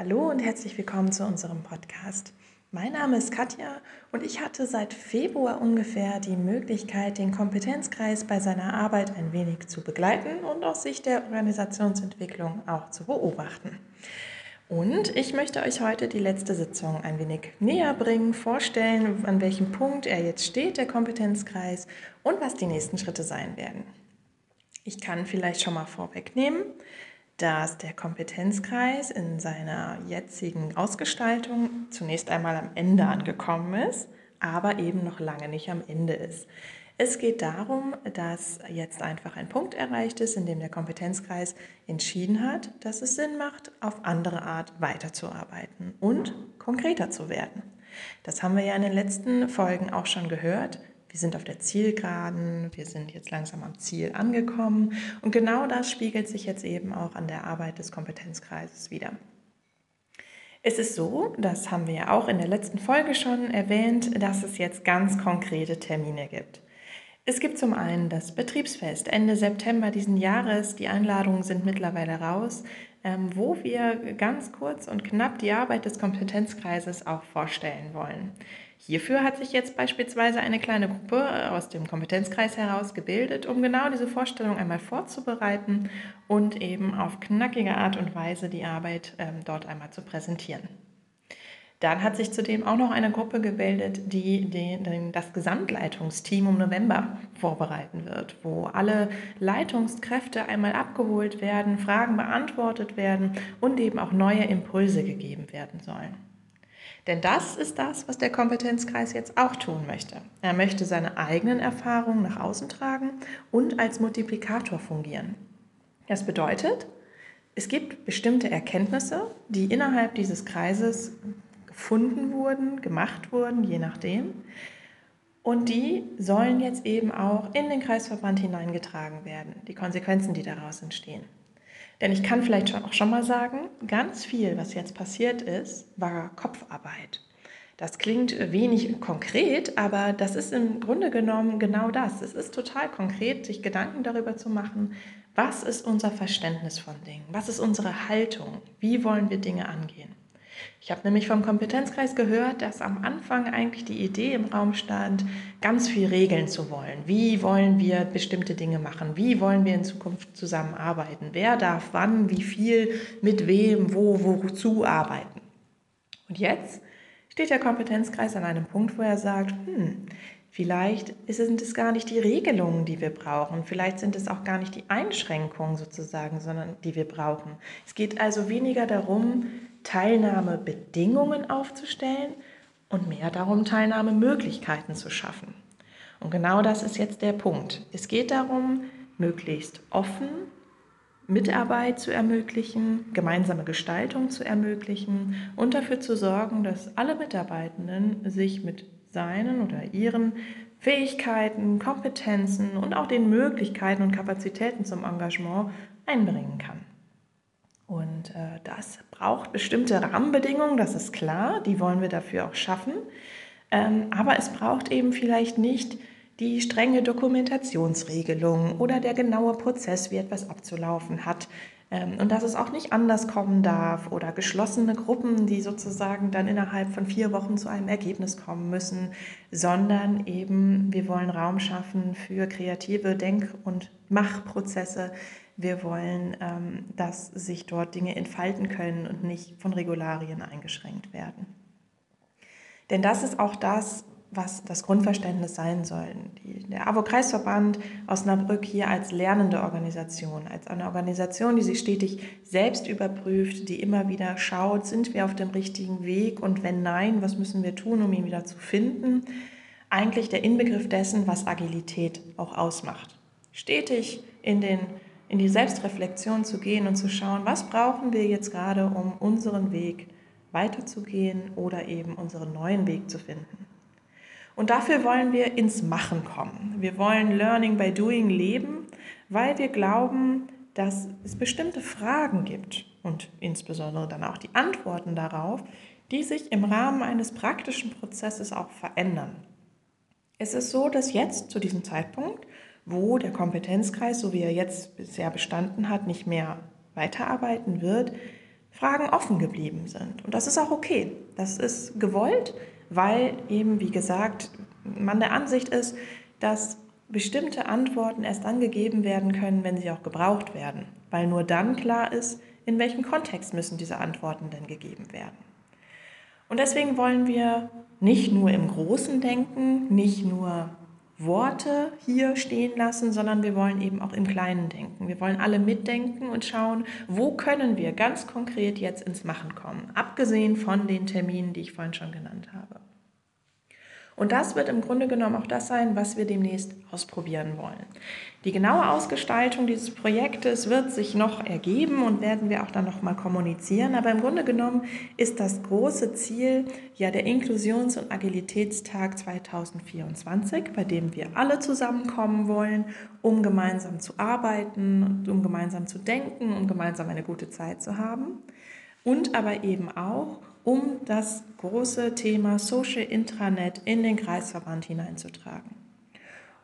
Hallo und herzlich willkommen zu unserem Podcast. Mein Name ist Katja und ich hatte seit Februar ungefähr die Möglichkeit, den Kompetenzkreis bei seiner Arbeit ein wenig zu begleiten und aus Sicht der Organisationsentwicklung auch zu beobachten. Und ich möchte euch heute die letzte Sitzung ein wenig näher bringen, vorstellen, an welchem Punkt er jetzt steht, der Kompetenzkreis, und was die nächsten Schritte sein werden. Ich kann vielleicht schon mal vorwegnehmen, dass der Kompetenzkreis in seiner jetzigen Ausgestaltung zunächst einmal am Ende angekommen ist, aber eben noch lange nicht am Ende ist. Es geht darum, dass jetzt einfach ein Punkt erreicht ist, in dem der Kompetenzkreis entschieden hat, dass es Sinn macht, auf andere Art weiterzuarbeiten und konkreter zu werden. Das haben wir ja in den letzten Folgen auch schon gehört wir sind auf der Zielgeraden, wir sind jetzt langsam am Ziel angekommen und genau das spiegelt sich jetzt eben auch an der Arbeit des Kompetenzkreises wieder. Es ist so, das haben wir ja auch in der letzten Folge schon erwähnt, dass es jetzt ganz konkrete Termine gibt. Es gibt zum einen das Betriebsfest Ende September diesen Jahres. Die Einladungen sind mittlerweile raus, ähm, wo wir ganz kurz und knapp die Arbeit des Kompetenzkreises auch vorstellen wollen. Hierfür hat sich jetzt beispielsweise eine kleine Gruppe äh, aus dem Kompetenzkreis heraus gebildet, um genau diese Vorstellung einmal vorzubereiten und eben auf knackige Art und Weise die Arbeit ähm, dort einmal zu präsentieren. Dann hat sich zudem auch noch eine Gruppe gebildet, die den, das Gesamtleitungsteam um November vorbereiten wird, wo alle Leitungskräfte einmal abgeholt werden, Fragen beantwortet werden und eben auch neue Impulse gegeben werden sollen. Denn das ist das, was der Kompetenzkreis jetzt auch tun möchte. Er möchte seine eigenen Erfahrungen nach außen tragen und als Multiplikator fungieren. Das bedeutet, es gibt bestimmte Erkenntnisse, die innerhalb dieses Kreises gefunden wurden, gemacht wurden, je nachdem. Und die sollen jetzt eben auch in den Kreisverband hineingetragen werden, die Konsequenzen, die daraus entstehen. Denn ich kann vielleicht auch schon mal sagen, ganz viel, was jetzt passiert ist, war Kopfarbeit. Das klingt wenig konkret, aber das ist im Grunde genommen genau das. Es ist total konkret, sich Gedanken darüber zu machen, was ist unser Verständnis von Dingen, was ist unsere Haltung, wie wollen wir Dinge angehen. Ich habe nämlich vom Kompetenzkreis gehört, dass am Anfang eigentlich die Idee im Raum stand, ganz viel regeln zu wollen. Wie wollen wir bestimmte Dinge machen? Wie wollen wir in Zukunft zusammenarbeiten? Wer darf wann, wie viel, mit wem, wo, wozu arbeiten? Und jetzt steht der Kompetenzkreis an einem Punkt, wo er sagt, hm, Vielleicht sind es gar nicht die Regelungen, die wir brauchen. Vielleicht sind es auch gar nicht die Einschränkungen sozusagen, sondern die wir brauchen. Es geht also weniger darum, Teilnahmebedingungen aufzustellen und mehr darum, Teilnahmemöglichkeiten zu schaffen. Und genau das ist jetzt der Punkt. Es geht darum, möglichst offen Mitarbeit zu ermöglichen, gemeinsame Gestaltung zu ermöglichen und dafür zu sorgen, dass alle Mitarbeitenden sich mit seinen oder ihren Fähigkeiten, Kompetenzen und auch den Möglichkeiten und Kapazitäten zum Engagement einbringen kann. Und äh, das braucht bestimmte Rahmenbedingungen, das ist klar, die wollen wir dafür auch schaffen. Ähm, aber es braucht eben vielleicht nicht die strenge Dokumentationsregelung oder der genaue Prozess, wie etwas abzulaufen hat. Ähm, und dass es auch nicht anders kommen darf oder geschlossene Gruppen, die sozusagen dann innerhalb von vier Wochen zu einem Ergebnis kommen müssen, sondern eben wir wollen Raum schaffen für kreative Denk- und Machprozesse. Wir wollen, ähm, dass sich dort Dinge entfalten können und nicht von Regularien eingeschränkt werden. Denn das ist auch das, was das Grundverständnis sein soll. Der AWO-Kreisverband Osnabrück hier als lernende Organisation, als eine Organisation, die sich stetig selbst überprüft, die immer wieder schaut, sind wir auf dem richtigen Weg und wenn nein, was müssen wir tun, um ihn wieder zu finden. Eigentlich der Inbegriff dessen, was Agilität auch ausmacht. Stetig in, den, in die Selbstreflexion zu gehen und zu schauen, was brauchen wir jetzt gerade, um unseren Weg weiterzugehen oder eben unseren neuen Weg zu finden. Und dafür wollen wir ins Machen kommen. Wir wollen Learning by Doing leben, weil wir glauben, dass es bestimmte Fragen gibt und insbesondere dann auch die Antworten darauf, die sich im Rahmen eines praktischen Prozesses auch verändern. Es ist so, dass jetzt zu diesem Zeitpunkt, wo der Kompetenzkreis, so wie er jetzt bisher bestanden hat, nicht mehr weiterarbeiten wird, Fragen offen geblieben sind. Und das ist auch okay. Das ist gewollt, weil eben, wie gesagt, man der Ansicht ist, dass bestimmte Antworten erst dann gegeben werden können, wenn sie auch gebraucht werden, weil nur dann klar ist, in welchem Kontext müssen diese Antworten denn gegeben werden. Und deswegen wollen wir nicht nur im Großen denken, nicht nur Worte hier stehen lassen, sondern wir wollen eben auch im Kleinen denken. Wir wollen alle mitdenken und schauen, wo können wir ganz konkret jetzt ins Machen kommen, abgesehen von den Terminen, die ich vorhin schon genannt habe. Und das wird im Grunde genommen auch das sein, was wir demnächst ausprobieren wollen. Die genaue Ausgestaltung dieses Projektes wird sich noch ergeben und werden wir auch dann noch mal kommunizieren. Aber im Grunde genommen ist das große Ziel ja der Inklusions- und Agilitätstag 2024, bei dem wir alle zusammenkommen wollen, um gemeinsam zu arbeiten, um gemeinsam zu denken, um gemeinsam eine gute Zeit zu haben. Und aber eben auch, um das große Thema Social Intranet in den Kreisverband hineinzutragen.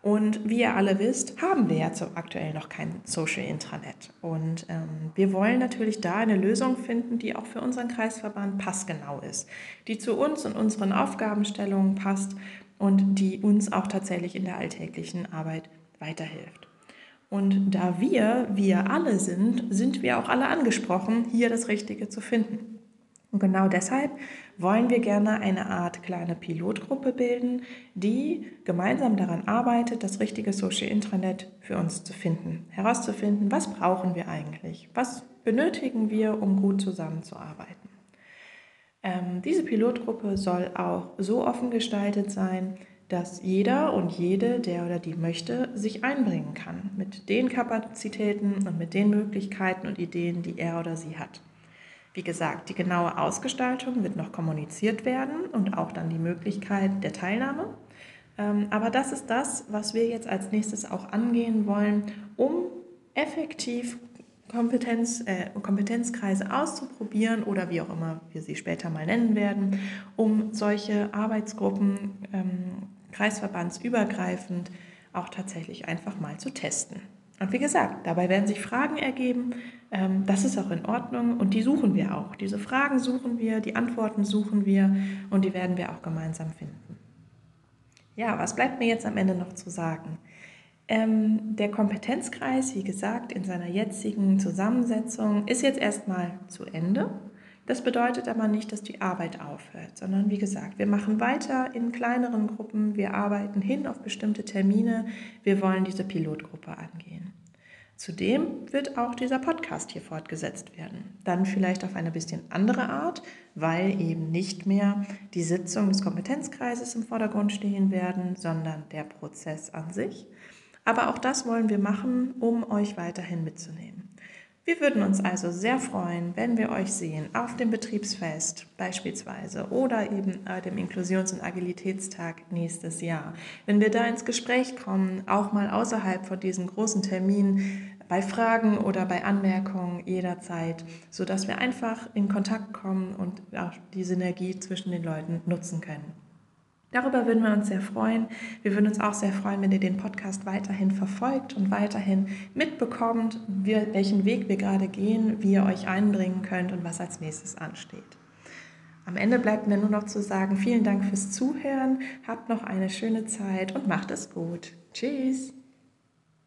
Und wie ihr alle wisst, haben wir ja aktuell noch kein Social Intranet. Und ähm, wir wollen natürlich da eine Lösung finden, die auch für unseren Kreisverband passgenau ist, die zu uns und unseren Aufgabenstellungen passt und die uns auch tatsächlich in der alltäglichen Arbeit weiterhilft. Und da wir, wir alle sind, sind wir auch alle angesprochen, hier das Richtige zu finden. Und genau deshalb wollen wir gerne eine Art kleine Pilotgruppe bilden, die gemeinsam daran arbeitet, das richtige Social Intranet für uns zu finden, herauszufinden, was brauchen wir eigentlich, was benötigen wir, um gut zusammenzuarbeiten. Ähm, diese Pilotgruppe soll auch so offen gestaltet sein, dass jeder und jede, der oder die möchte, sich einbringen kann mit den Kapazitäten und mit den Möglichkeiten und Ideen, die er oder sie hat. Wie gesagt, die genaue Ausgestaltung wird noch kommuniziert werden und auch dann die Möglichkeit der Teilnahme. Ähm, aber das ist das, was wir jetzt als nächstes auch angehen wollen, um effektiv Kompetenz, äh, Kompetenzkreise auszuprobieren oder wie auch immer wir sie später mal nennen werden, um solche Arbeitsgruppen ähm, kreisverbandsübergreifend auch tatsächlich einfach mal zu testen. Und wie gesagt, dabei werden sich Fragen ergeben. Ähm, das ist auch in Ordnung und die suchen wir auch. Diese Fragen suchen wir, die Antworten suchen wir und die werden wir auch gemeinsam finden. Ja, was bleibt mir jetzt am Ende noch zu sagen? Ähm, der Kompetenzkreis, wie gesagt, in seiner jetzigen Zusammensetzung ist jetzt erstmal zu Ende. Das bedeutet aber nicht, dass die Arbeit aufhört, sondern wie gesagt, wir machen weiter in kleineren Gruppen, wir arbeiten hin auf bestimmte Termine, wir wollen diese Pilotgruppe angehen. Zudem wird auch dieser Podcast hier fortgesetzt werden. Dann vielleicht auf eine bisschen andere Art, weil eben nicht mehr die Sitzung des Kompetenzkreises im Vordergrund stehen werden, sondern der Prozess an sich. Aber auch das wollen wir machen, um euch weiterhin mitzunehmen. Wir würden uns also sehr freuen, wenn wir euch sehen auf dem Betriebsfest beispielsweise oder eben dem Inklusions- und Agilitätstag nächstes Jahr. Wenn wir da ins Gespräch kommen, auch mal außerhalb von diesem großen Termin, bei Fragen oder bei Anmerkungen jederzeit, sodass wir einfach in Kontakt kommen und auch die Synergie zwischen den Leuten nutzen können. Darüber würden wir uns sehr freuen. Wir würden uns auch sehr freuen, wenn ihr den Podcast weiterhin verfolgt und weiterhin mitbekommt, welchen Weg wir gerade gehen, wie ihr euch einbringen könnt und was als nächstes ansteht. Am Ende bleibt mir nur noch zu sagen, vielen Dank fürs Zuhören, habt noch eine schöne Zeit und macht es gut. Tschüss.